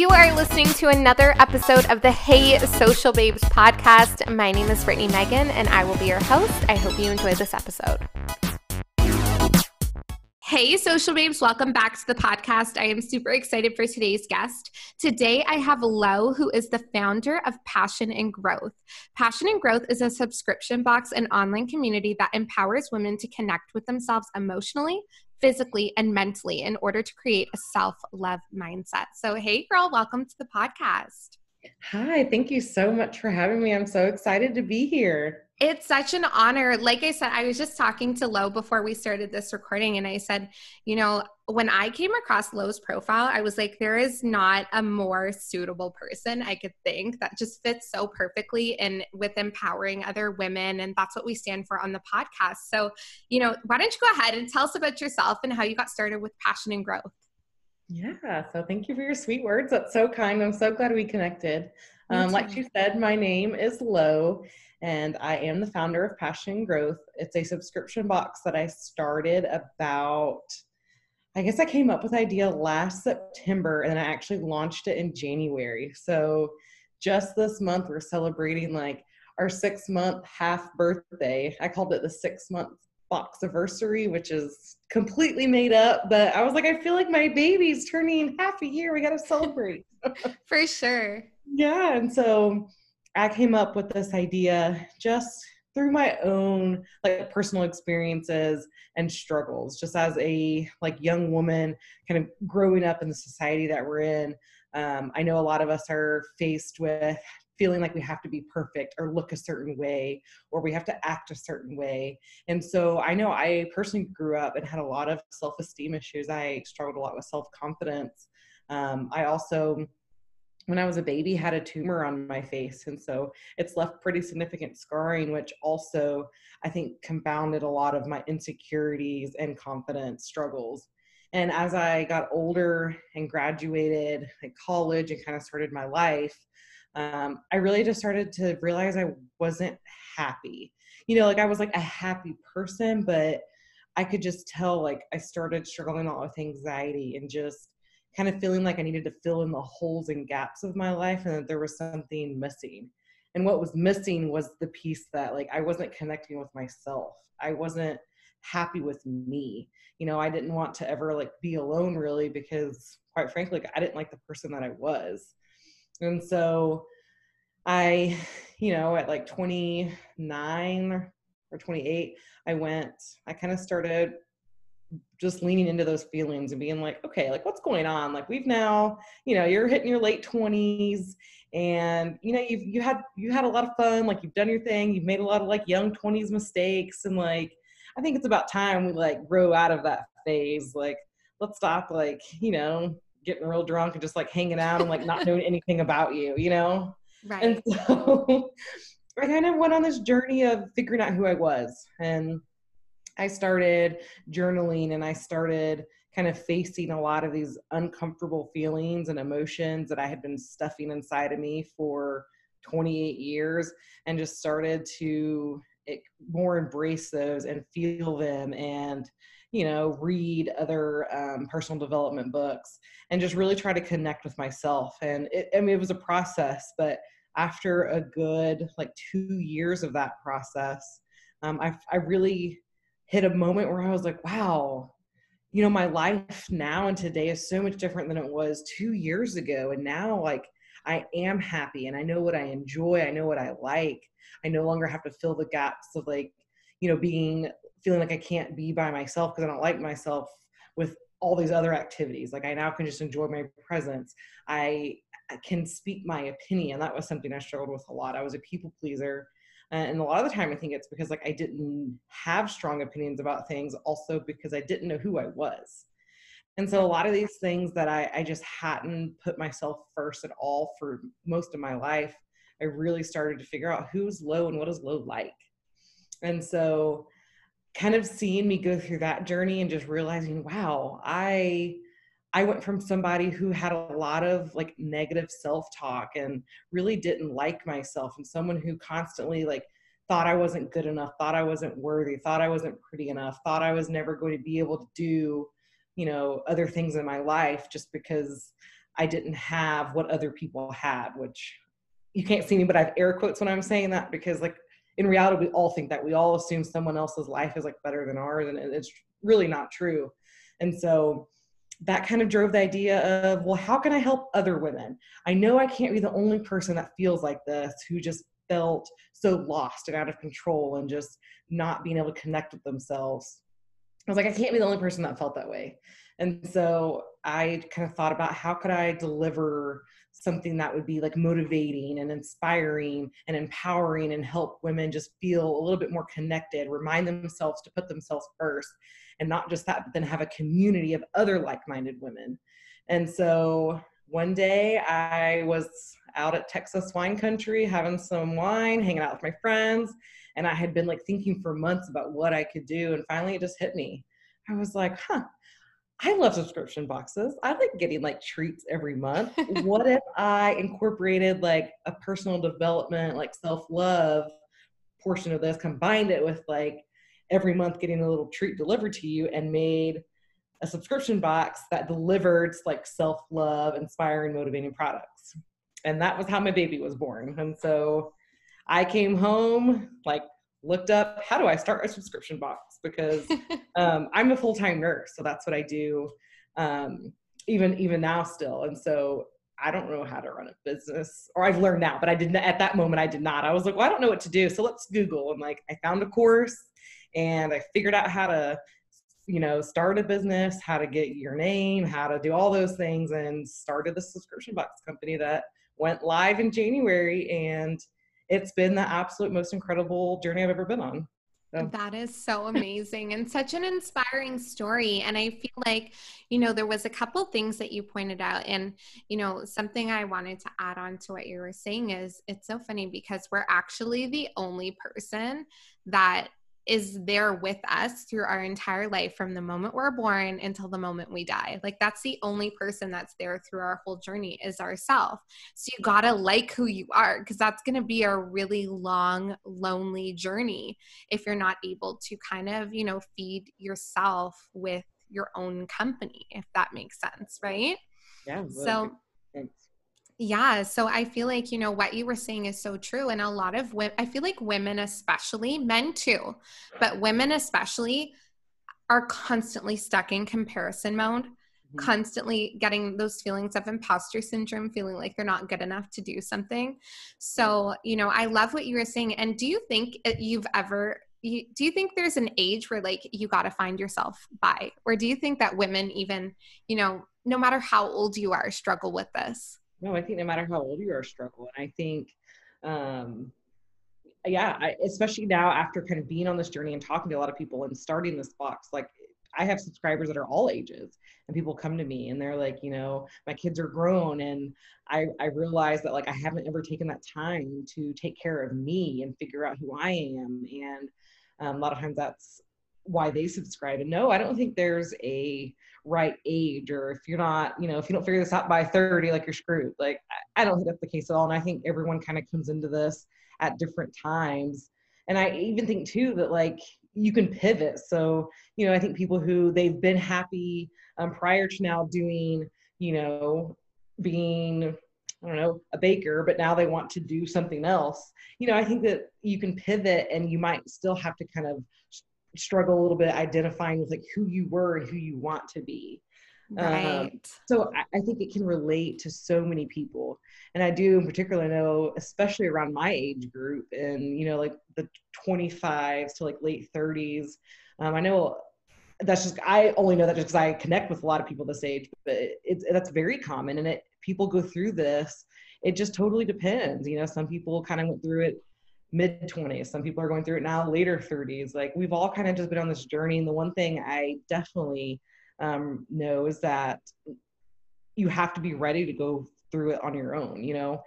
You are listening to another episode of the Hey Social Babes podcast. My name is Brittany Megan, and I will be your host. I hope you enjoy this episode. Hey, social babes, welcome back to the podcast. I am super excited for today's guest. Today, I have Lo, who is the founder of Passion and Growth. Passion and Growth is a subscription box and online community that empowers women to connect with themselves emotionally, physically, and mentally in order to create a self love mindset. So, hey, girl, welcome to the podcast. Hi, thank you so much for having me. I'm so excited to be here. It's such an honor. Like I said, I was just talking to Lo before we started this recording, and I said, you know, when I came across Lo's profile, I was like, there is not a more suitable person I could think that just fits so perfectly in with empowering other women. And that's what we stand for on the podcast. So, you know, why don't you go ahead and tell us about yourself and how you got started with Passion and Growth? Yeah, so thank you for your sweet words. That's so kind. I'm so glad we connected. Um, like you said, my name is Lo, and I am the founder of Passion Growth. It's a subscription box that I started about, I guess I came up with idea last September, and I actually launched it in January. So just this month, we're celebrating like our six month half birthday. I called it the six month box anniversary, which is completely made up. But I was like, I feel like my baby's turning half a year. We got to celebrate. For sure. Yeah. And so I came up with this idea just through my own like personal experiences and struggles just as a like young woman kind of growing up in the society that we're in um, i know a lot of us are faced with feeling like we have to be perfect or look a certain way or we have to act a certain way. And so I know I personally grew up and had a lot of self esteem issues. I struggled a lot with self confidence. Um, I also, when I was a baby, had a tumor on my face. And so it's left pretty significant scarring, which also I think compounded a lot of my insecurities and confidence struggles. And as I got older and graduated at college and kind of started my life, um, I really just started to realize I wasn't happy. You know, like I was like a happy person, but I could just tell like I started struggling a lot with anxiety and just kind of feeling like I needed to fill in the holes and gaps of my life and that there was something missing. And what was missing was the piece that like I wasn't connecting with myself. I wasn't happy with me. You know, I didn't want to ever like be alone really because quite frankly, like, I didn't like the person that I was. And so I, you know, at like 29 or 28, I went, I kind of started just leaning into those feelings and being like, okay, like what's going on? Like we've now, you know, you're hitting your late 20s and you know, you've you had you had a lot of fun, like you've done your thing, you've made a lot of like young 20s mistakes and like I think it's about time we like grow out of that phase. Like let's stop like, you know, getting real drunk and just like hanging out and like not knowing anything about you, you know? Right. And so I kind of went on this journey of figuring out who I was. And I started journaling and I started kind of facing a lot of these uncomfortable feelings and emotions that I had been stuffing inside of me for 28 years and just started to eh, more embrace those and feel them and you know read other um, personal development books and just really try to connect with myself. And it, i mean it was a process but after a good like two years of that process um, I, I really hit a moment where i was like wow you know my life now and today is so much different than it was two years ago and now like i am happy and i know what i enjoy i know what i like. I no longer have to fill the gaps of like you know being feeling like I can't be by myself because I don't like myself with all these other activities. Like I now can just enjoy my presence. I, I can speak my opinion. That was something I struggled with a lot. I was a people pleaser. And a lot of the time, I think it's because like I didn't have strong opinions about things, also because I didn't know who I was. And so a lot of these things that I, I just hadn't put myself first at all for most of my life, I really started to figure out who's Lo and what is Lo like. And so kind of seeing me go through that journey and just realizing, wow, I I went from somebody who had a lot of like negative self-talk and really didn't like myself and someone who constantly like thought I wasn't good enough, thought I wasn't worthy, thought I wasn't pretty enough, thought I was never going to be able to do, you know, other things in my life just because I didn't have what other people had, which you can't see me, but I have air quotes when I'm saying that because like in reality, we all think that we all assume someone else's life is like better than ours, and it's really not true. And so that kind of drove the idea of, well, how can I help other women? I know I can't be the only person that feels like this, who just felt so lost and out of control and just not being able to connect with themselves. I was like, I can't be the only person that felt that way. And so I kind of thought about how could I deliver something that would be like motivating and inspiring and empowering and help women just feel a little bit more connected, remind themselves to put themselves first and not just that, but then have a community of other like minded women. And so one day I was out at Texas wine country having some wine, hanging out with my friends, and I had been like thinking for months about what I could do. And finally it just hit me. I was like, huh, I love subscription boxes. I like getting like treats every month. what if I incorporated like a personal development, like self love portion of this, combined it with like every month getting a little treat delivered to you and made a subscription box that delivered like self love, inspiring, motivating products. And that was how my baby was born. And so I came home, like looked up how do I start a subscription box because um, I'm a full time nurse, so that's what I do, um, even even now still. And so I don't know how to run a business, or I've learned now, but I didn't at that moment. I did not. I was like, well, I don't know what to do, so let's Google. And like, I found a course, and I figured out how to, you know, start a business, how to get your name, how to do all those things, and started the subscription box company that went live in January and it's been the absolute most incredible journey I've ever been on. So. That is so amazing and such an inspiring story. And I feel like, you know, there was a couple things that you pointed out. And, you know, something I wanted to add on to what you were saying is it's so funny because we're actually the only person that is there with us through our entire life from the moment we're born until the moment we die. Like that's the only person that's there through our whole journey is ourself. So you got to like who you are because that's going to be a really long lonely journey if you're not able to kind of, you know, feed yourself with your own company if that makes sense, right? Yeah. Really so yeah. So I feel like, you know, what you were saying is so true. And a lot of women, I feel like women, especially men too, but women especially are constantly stuck in comparison mode, mm-hmm. constantly getting those feelings of imposter syndrome, feeling like they're not good enough to do something. So, you know, I love what you were saying. And do you think you've ever you, do you think there's an age where like you got to find yourself by or do you think that women even you know no matter how old you are struggle with this no, I think no matter how old you are, struggle. And I think, um, yeah, I, especially now after kind of being on this journey and talking to a lot of people and starting this box, like I have subscribers that are all ages and people come to me and they're like, you know, my kids are grown and I, I realize that like I haven't ever taken that time to take care of me and figure out who I am. And um, a lot of times that's why they subscribe. And no, I don't think there's a right age or if you're not you know if you don't figure this out by 30 like you're screwed like i don't think that's the case at all and i think everyone kind of comes into this at different times and i even think too that like you can pivot so you know i think people who they've been happy um, prior to now doing you know being I don't know, a baker, but now they want to do something else. You know, I think that you can pivot and you might still have to kind of struggle a little bit identifying with like who you were and who you want to be. Um, right. Um, so I, I, think it can relate to so many people. And I do in particular know, especially around my age group and, you know, like the 25s to like late 30s. Um, I know that's just, I only know that just because I connect with a lot of people this age, but it's, that's very common. And it, people go through this. It just totally depends. You know, some people kind of went through it mid 20s some people are going through it now later 30s like we've all kind of just been on this journey. And the one thing i definitely um, know is that you have to be ready to go through it on your own you know?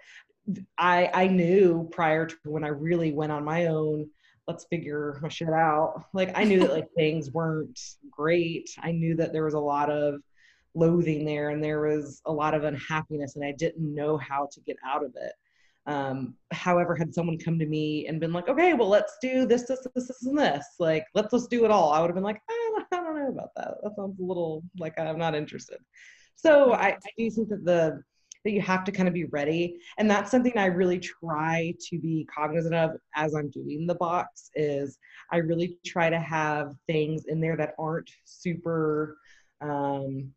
I i knew prior to when i really went on my own let's figure my shit out. Like i knew that like things weren't great. I knew that there was a lot of loathing there and there was a lot of unhappiness and i didn't know how to get out of it um, however, had someone come to me and been like, okay, well, let's do this, this, this, this, and this, like, let's just do it all, I would have been like, I don't, I don't know about that. That sounds a little like I'm not interested. So I, I do think that the that you have to kind of be ready and that's something i really try to be cognizant of as i'm doing the box is i really try to have things in there that aren't super um,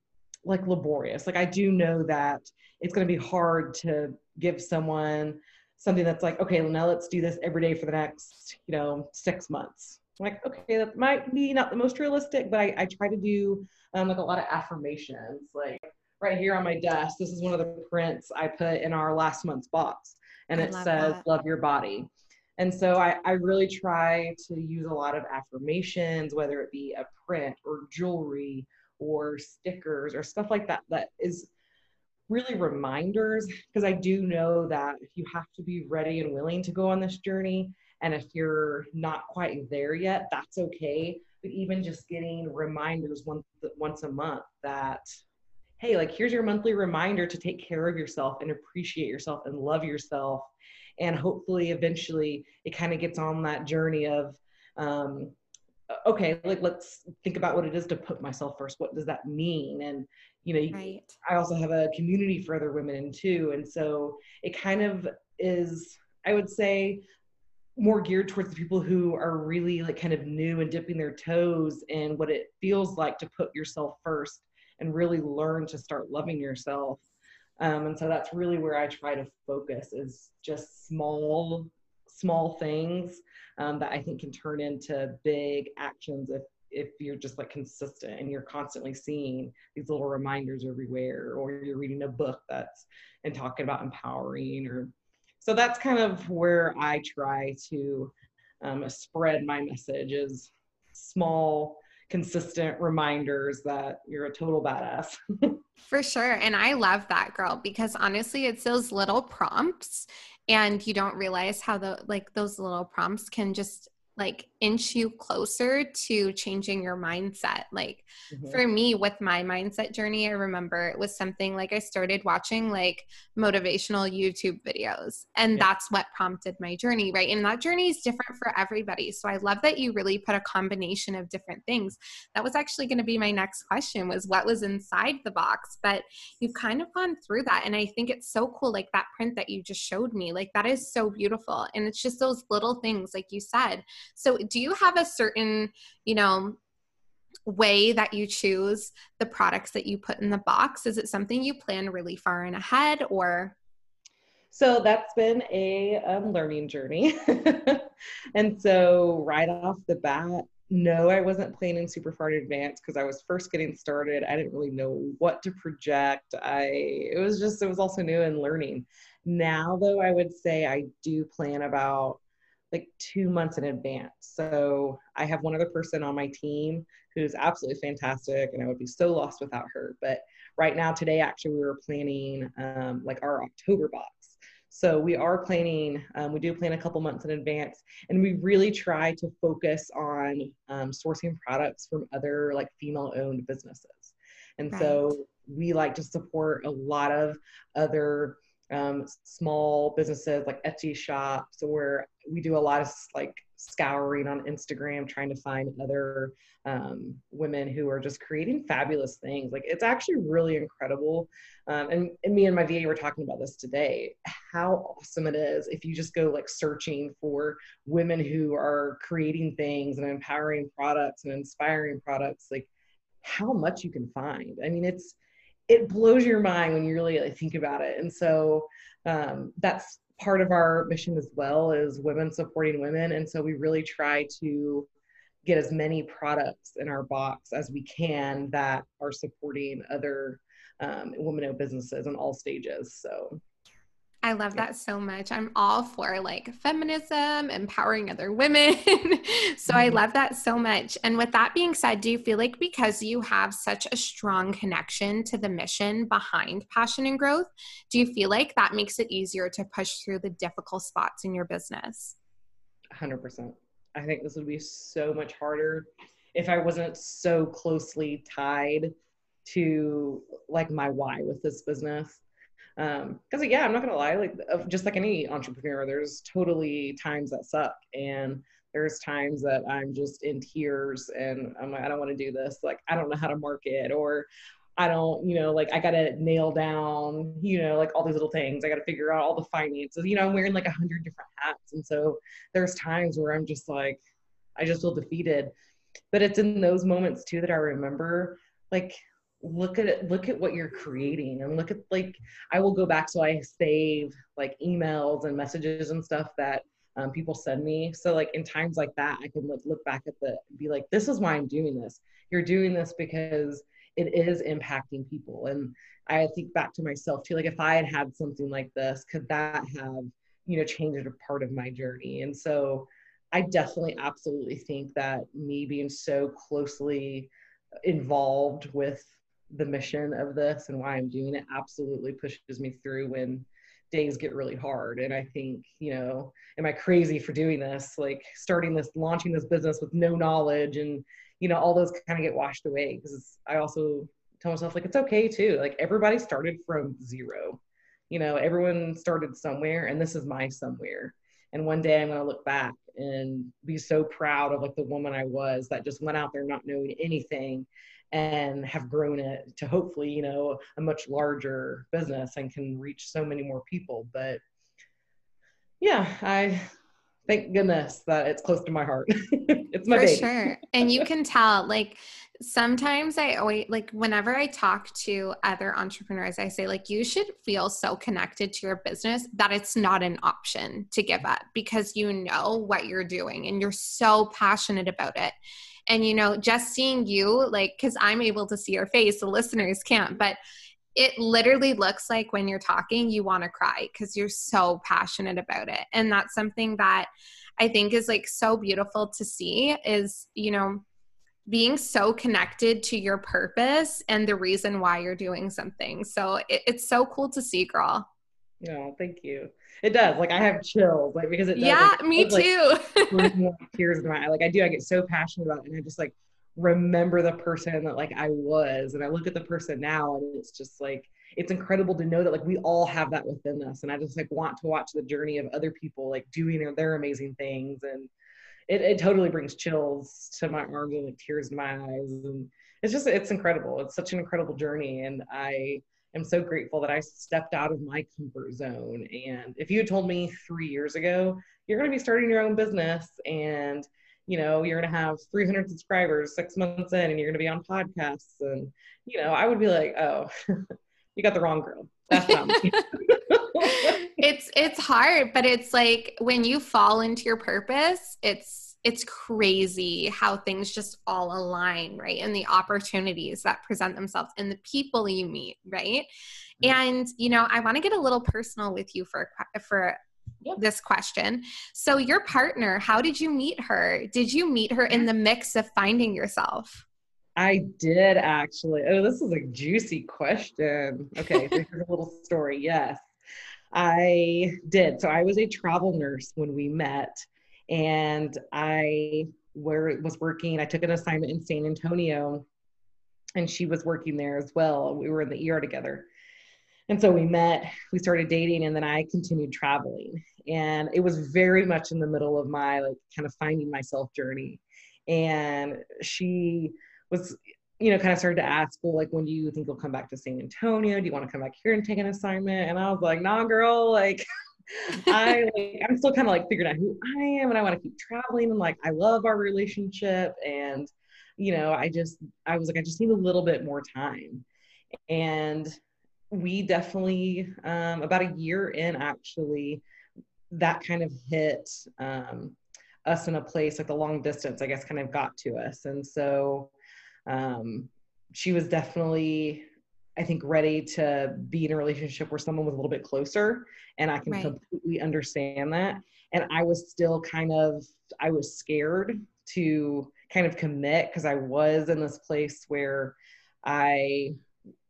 like laborious like i do know that it's going to be hard to give someone something that's like okay well, now let's do this every day for the next you know six months I'm like okay that might be not the most realistic but i, I try to do um, like a lot of affirmations like right here on my desk. This is one of the prints I put in our last month's box, and it says that. "Love your body." And so I, I really try to use a lot of affirmations, whether it be a print or jewelry or stickers or stuff like that, that is really reminders. Because I do know that you have to be ready and willing to go on this journey, and if you're not quite there yet, that's okay. But even just getting reminders once once a month that hey, like here's your monthly reminder to take care of yourself and appreciate yourself and love yourself. And hopefully, eventually, it kind of gets on that journey of, um, okay, like let's think about what it is to put myself first. What does that mean? And you know, right. I also have a community for other women in too, and so it kind of is, I would say, more geared towards the people who are really like kind of new and dipping their toes in what it feels like to put yourself first and really learn to start loving yourself. Um, and so that's really where I try to focus is just small, small things um, that I think can turn into big actions if if you're just like consistent and you're constantly seeing these little reminders everywhere or you're reading a book that's and talking about empowering or so that's kind of where i try to um, spread my message is small consistent reminders that you're a total badass. For sure. And I love that girl because honestly, it's those little prompts and you don't realize how the like those little prompts can just like inch you closer to changing your mindset. Like mm-hmm. for me with my mindset journey, I remember it was something like I started watching like motivational YouTube videos and yeah. that's what prompted my journey, right? And that journey is different for everybody. So I love that you really put a combination of different things. That was actually going to be my next question was what was inside the box, but you've kind of gone through that and I think it's so cool like that print that you just showed me. Like that is so beautiful and it's just those little things like you said. So do you have a certain, you know, way that you choose the products that you put in the box? Is it something you plan really far in ahead or? So that's been a um, learning journey. and so, right off the bat, no, I wasn't planning super far in advance because I was first getting started. I didn't really know what to project. I it was just it was also new and learning. Now though, I would say I do plan about like two months in advance. So I have one other person on my team who's absolutely fantastic, and I would be so lost without her. But right now, today, actually, we were planning um, like our October box. So we are planning, um, we do plan a couple months in advance, and we really try to focus on um, sourcing products from other like female owned businesses. And right. so we like to support a lot of other um, small businesses like Etsy shops, where we do a lot of like scouring on Instagram, trying to find other um, women who are just creating fabulous things. Like it's actually really incredible. Um, and, and me and my VA were talking about this today. How awesome it is if you just go like searching for women who are creating things and empowering products and inspiring products. Like how much you can find. I mean, it's it blows your mind when you really like, think about it. And so um, that's part of our mission as well is women supporting women. And so we really try to get as many products in our box as we can that are supporting other um, women-owned businesses in all stages. So I love yeah. that so much. I'm all for like feminism, empowering other women. so mm-hmm. I love that so much. And with that being said, do you feel like because you have such a strong connection to the mission behind passion and growth, do you feel like that makes it easier to push through the difficult spots in your business? 100%. I think this would be so much harder if I wasn't so closely tied to like my why with this business um because yeah i'm not gonna lie like just like any entrepreneur there's totally times that suck and there's times that i'm just in tears and i'm like i don't want to do this like i don't know how to market or I don't, you know, like I gotta nail down, you know, like all these little things. I gotta figure out all the finances. You know, I'm wearing like a hundred different hats. And so there's times where I'm just like, I just feel defeated. But it's in those moments too that I remember, like, look at it, look at what you're creating and look at like I will go back so I save like emails and messages and stuff that um, people send me. So like in times like that, I can look look back at the be like, this is why I'm doing this. You're doing this because it is impacting people. And I think back to myself too, like if I had had something like this, could that have, you know, changed a part of my journey? And so I definitely absolutely think that me being so closely involved with the mission of this and why I'm doing it absolutely pushes me through when days get really hard. And I think, you know, am I crazy for doing this? Like starting this, launching this business with no knowledge and you know all those kind of get washed away because i also tell myself like it's okay too like everybody started from zero you know everyone started somewhere and this is my somewhere and one day i'm going to look back and be so proud of like the woman i was that just went out there not knowing anything and have grown it to hopefully you know a much larger business and can reach so many more people but yeah i thank goodness that it's close to my heart. it's my For baby. sure. And you can tell, like, sometimes I always, like, whenever I talk to other entrepreneurs, I say, like, you should feel so connected to your business that it's not an option to give up because you know what you're doing and you're so passionate about it. And, you know, just seeing you, like, because I'm able to see your face, the listeners can't, but it literally looks like when you're talking, you want to cry because you're so passionate about it. And that's something that I think is like so beautiful to see is, you know, being so connected to your purpose and the reason why you're doing something. So it, it's so cool to see, girl. No, thank you. It does. Like I have chills, like because it does. Yeah, like, me too. Tears in my eye. Like I do. I get so passionate about it, and I just like remember the person that like I was and I look at the person now and it's just like it's incredible to know that like we all have that within us and I just like want to watch the journey of other people like doing their, their amazing things and it, it totally brings chills to my arms and like tears in my eyes and it's just it's incredible it's such an incredible journey and I am so grateful that I stepped out of my comfort zone and if you had told me three years ago you're going to be starting your own business and you know, you're going to have 300 subscribers six months in and you're going to be on podcasts. And, you know, I would be like, oh, you got the wrong girl. That's not me. it's, it's hard, but it's like when you fall into your purpose, it's, it's crazy how things just all align, right? And the opportunities that present themselves and the people you meet, right? Mm-hmm. And, you know, I want to get a little personal with you for, for this question. So, your partner, how did you meet her? Did you meet her in the mix of finding yourself? I did actually. Oh, this is a juicy question. Okay, so here's a little story. Yes, I did. So, I was a travel nurse when we met, and I where was working. I took an assignment in San Antonio, and she was working there as well. We were in the ER together. And so we met, we started dating, and then I continued traveling. And it was very much in the middle of my like kind of finding myself journey. And she was, you know, kind of started to ask, well, like, when do you think you'll come back to San Antonio? Do you want to come back here and take an assignment? And I was like, nah, girl, like, I like, I'm still kind of like figuring out who I am and I want to keep traveling and like I love our relationship and you know I just I was like I just need a little bit more time. And we definitely um, about a year in actually that kind of hit um, us in a place like the long distance i guess kind of got to us. And so um, she was definitely i think ready to be in a relationship where someone was a little bit closer and i can right. completely understand that. And i was still kind of i was scared to kind of commit because i was in this place where i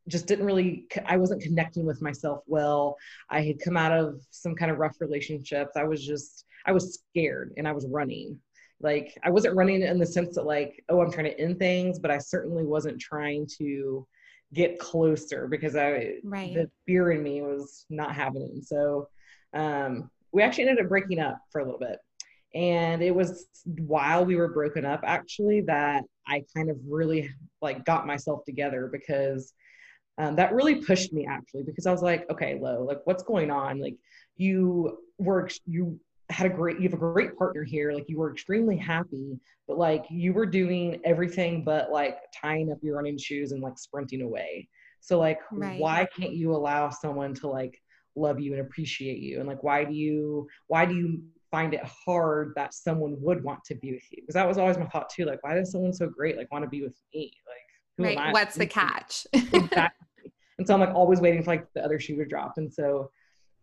just didn't really i wasn't connecting with myself well. I had come out of some kind of rough relationships. I was just i was scared and i was running. Like i wasn't running in the sense that like oh i'm trying to end things but i certainly wasn't trying to get closer because i right. the fear in me was not happening. so um, we actually ended up breaking up for a little bit and it was while we were broken up actually that i kind of really like got myself together because um, that really pushed me actually because I was like, okay, Lo, like what's going on? Like you were you had a great you have a great partner here like you were extremely happy but like you were doing everything but like tying up your running shoes and like sprinting away. So like right. why can't you allow someone to like love you and appreciate you? And like why do you why do you find it hard that someone would want to be with you? Because that was always my thought too like why does someone so great like want to be with me? Like right. What's the catch? Exactly. And so i'm like always waiting for like the other shoe to drop. And so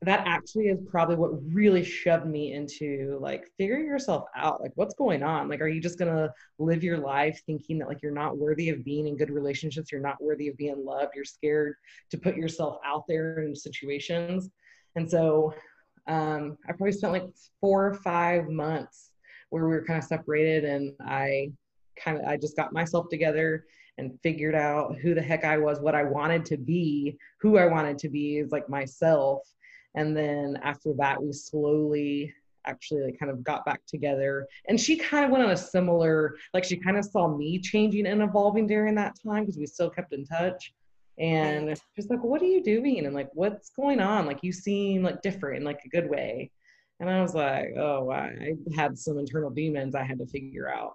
that actually is probably what really shoved me into like figure yourself out like what's going on? Like are you just gonna live your life thinking that like you're not worthy of being in good relationships you're not worthy of being loved you're scared to put yourself out there in situations? And so um, i probably spent like four or five months where we were kind of separated and i kind of i just got myself together and figured out who the heck i was what i wanted to be who i wanted to be is like myself and then after that we slowly actually like kind of got back together. And she kind of went on a similar like she kind of saw me changing and evolving during that time because we still kept in touch. And right. she's like what are you doing? And like what's going on? Like you seem like different in like a good way. And i was like oh i had some internal demons i had to figure out.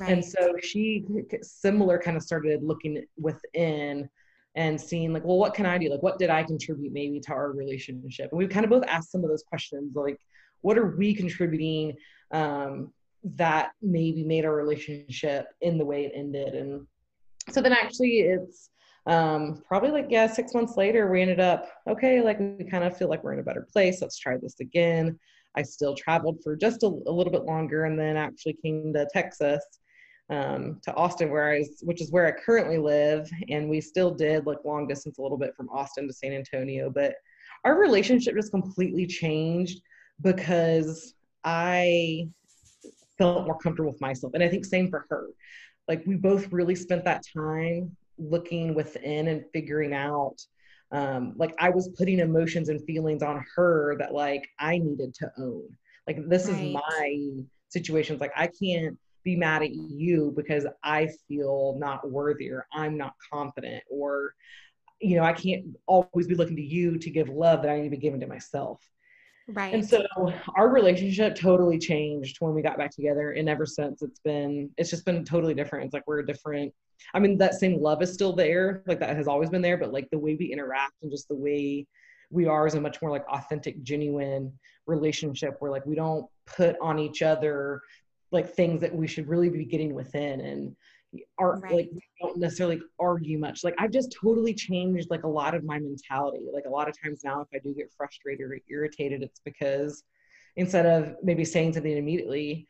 Right. and so she similar kind of started looking within and seeing like, well, what can I do? Like, what did I contribute maybe to our relationship? And we kind of both asked some of those questions, like, what are we contributing um, that maybe made our relationship in the way it ended? And so then actually it's um, probably like, yeah, six months later, we ended up, okay, like we kind of feel like we're in a better place. Let's try this again. I still traveled for just a, a little bit longer and then actually came to Texas um, to Austin, where I was, which is where I currently live, and we still did like long distance a little bit from Austin to San Antonio, but our relationship just completely changed because I felt more comfortable with myself, and I think same for her. Like we both really spent that time looking within and figuring out. Um, like I was putting emotions and feelings on her that like I needed to own. Like this right. is my situations. Like I can't be mad at you because I feel not worthy or I'm not confident or you know, I can't always be looking to you to give love that I need to be giving to myself. Right. And so our relationship totally changed when we got back together. And ever since it's been, it's just been totally different. It's like we're different. I mean, that same love is still there. Like that has always been there, but like the way we interact and just the way we are is a much more like authentic, genuine relationship where like we don't put on each other like things that we should really be getting within and are right. like don't necessarily argue much. Like i've just totally changed like a lot of my mentality. Like a lot of times now if i do get frustrated or irritated it's because instead of maybe saying something immediately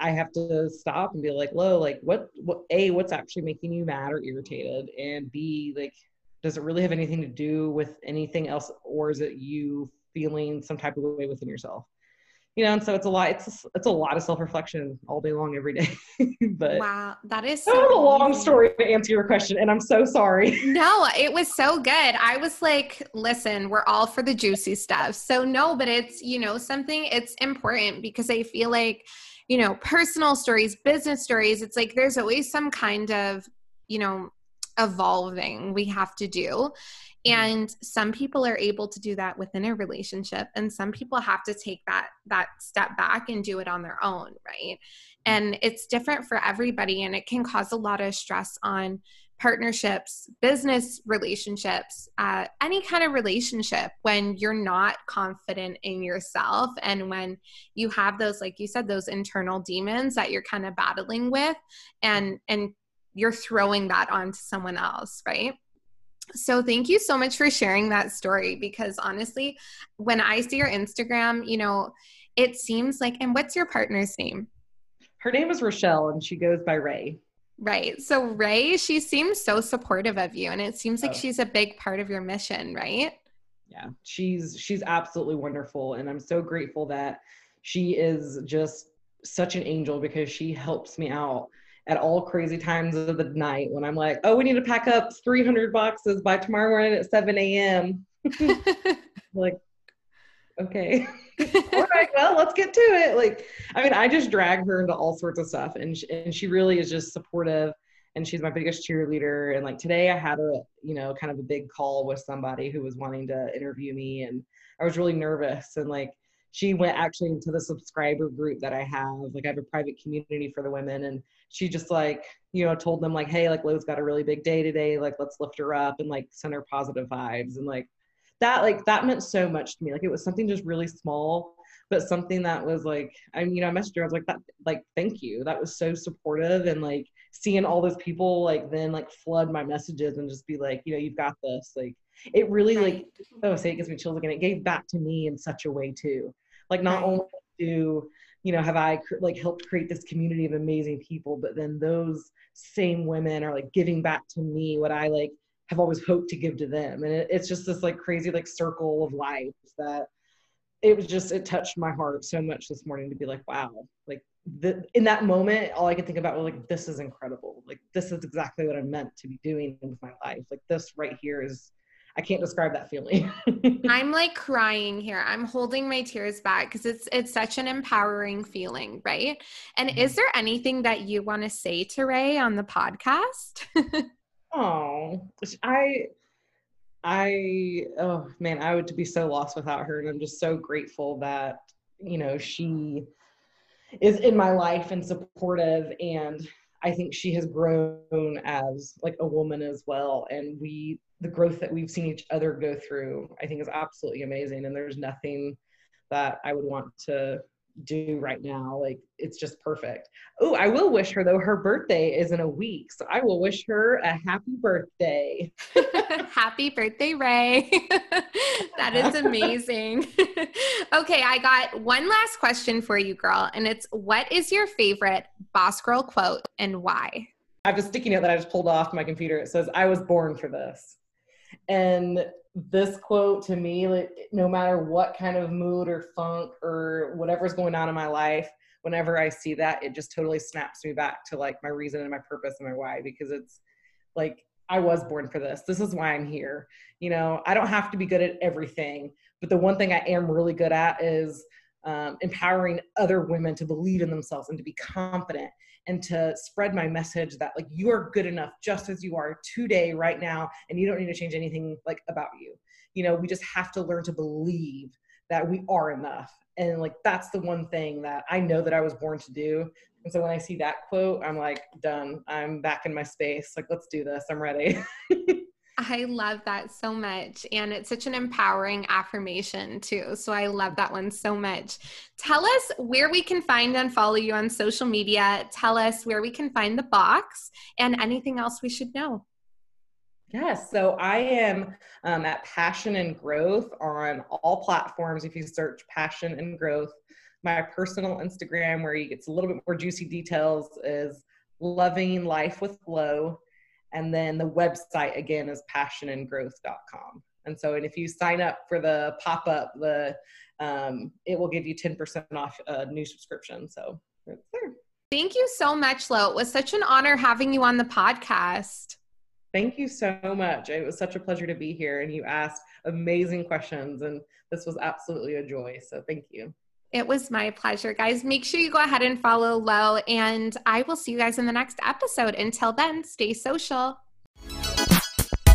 i have to stop and be like Lo like what what a what's actually making you mad or irritated? And b like does it really have anything to do with anything else? Or is it you feeling some type of way within yourself you know and so it's a lot it's it's a lot of self-reflection all day long every day but wow that is so that was a long story to answer your question and i'm so sorry. No it was so good. I was like listen we're all for the juicy stuff. So no but it's you know something it's important because i feel like you know personal stories business stories it's like there's always some kind of you know evolving we have to do. And some people are able to do that within a relationship and some people have to take that that step back and do it on their own right? And it's different for everybody and it can cause a lot of stress on partnerships business relationships uh, any kind of relationship when you're not confident in yourself and when you have those like you said those internal demons that you're kind of battling with and and you're throwing that onto someone else right so thank you so much for sharing that story because honestly, when I see your Instagram, you know, it seems like and what's your partner's name? Her name is Rochelle and she goes by Ray. Right. So Ray, she seems so supportive of you and it seems like oh. she's a big part of your mission, right? Yeah. She's she's absolutely wonderful and I'm so grateful that she is just such an angel because she helps me out at all crazy times of the night when I'm like, oh, we need to pack up 300 boxes by tomorrow morning at 7 a.m. like, okay. all right, well, let's get to it. Like, I mean, I just drag her into all sorts of stuff, and she, and she really is just supportive and she's my biggest cheerleader. And like today, I had a you know kind of a big call with somebody who was wanting to interview me, and I was really nervous. And like she went actually into the subscriber group that I have. Like I have a private community for the women, and she just like you know told them like, hey, like Lo's got a really big day today. Like let's lift her up and like send her positive vibes and like that like that meant so much to me. Like it was something just really small but something that was like I mean, you know, I messaged her, I was like, that like thank you. That was so supportive and like seeing all those people like then like flood my messages and just be like, you know, you've got this. Like it really like oh say it gives me chills again. It gave back to me in such a way too. Like not only do you know have I like helped create this community of amazing people, but then those same women are like giving back to me what I like have always hoped to give to them. And it, it's just this like crazy like circle of life that it was just it touched my heart so much this morning to be like wow like the, in that moment all i could think about was like this is incredible. Like this is exactly what i'm meant to be doing with my life. Like this right here is i can't describe that feeling. I'm like crying here. I'm holding my tears back because it's it's such an empowering feeling right? And mm-hmm. is there anything that you want to say to ray on the podcast? Oh i I oh man, I would be so lost without her, and I'm just so grateful that you know she is in my life and supportive, and I think she has grown as like a woman as well, and we the growth that we've seen each other go through, I think is absolutely amazing, and there's nothing that I would want to do right now. Like it's just perfect. Oh, I will wish her though. Her birthday is in a week, so I will wish her a happy birthday. happy birthday, Ray. that is amazing. okay, I got one last question for you, girl, and it's what is your favorite boss girl quote and why? I have a sticky note that I just pulled off my computer. It says, "I was born for this." And this quote to me, like, no matter what kind of mood or funk or whatever's going on in my life, whenever I see that, it just totally snaps me back to like my reason and my purpose and my why because it's like I was born for this. This is why I'm here. You know, I don't have to be good at everything, but the one thing I am really good at is um, empowering other women to believe in themselves and to be confident and to spread my message that like you are good enough just as you are today right now and you don't need to change anything like about you. You know we just have to learn to believe that we are enough. And like that's the one thing that i know that i was born to do. And so when i see that quote i'm like done. I'm back in my space. Like let's do this. I'm ready I love that so much. And it's such an empowering affirmation, too. So I love that one so much. Tell us where we can find and follow you on social media. Tell us where we can find the box and anything else we should know. Yes, so I am um, at Passion and Growth on all platforms. If you search Passion and Growth, my personal Instagram, where you get a little bit more juicy details, is Loving Life with Lo. And then the website again is passionandgrowth.com. And so, and if you sign up for the pop up, the um, it will give you 10% off a new subscription. So there. Thank you so much, Lo. It was such an honor having you on the podcast. Thank you so much. It was such a pleasure to be here, and you asked amazing questions, and this was absolutely a joy. So thank you. It was my pleasure, guys. Make sure you go ahead and follow Lo, and I will see you guys in the next episode. Until then, stay social.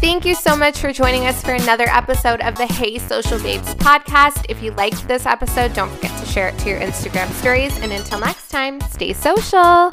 Thank you so much for joining us for another episode of the Hey Social Babes podcast. If you liked this episode, don't forget to share it to your Instagram stories. And until next time, stay social.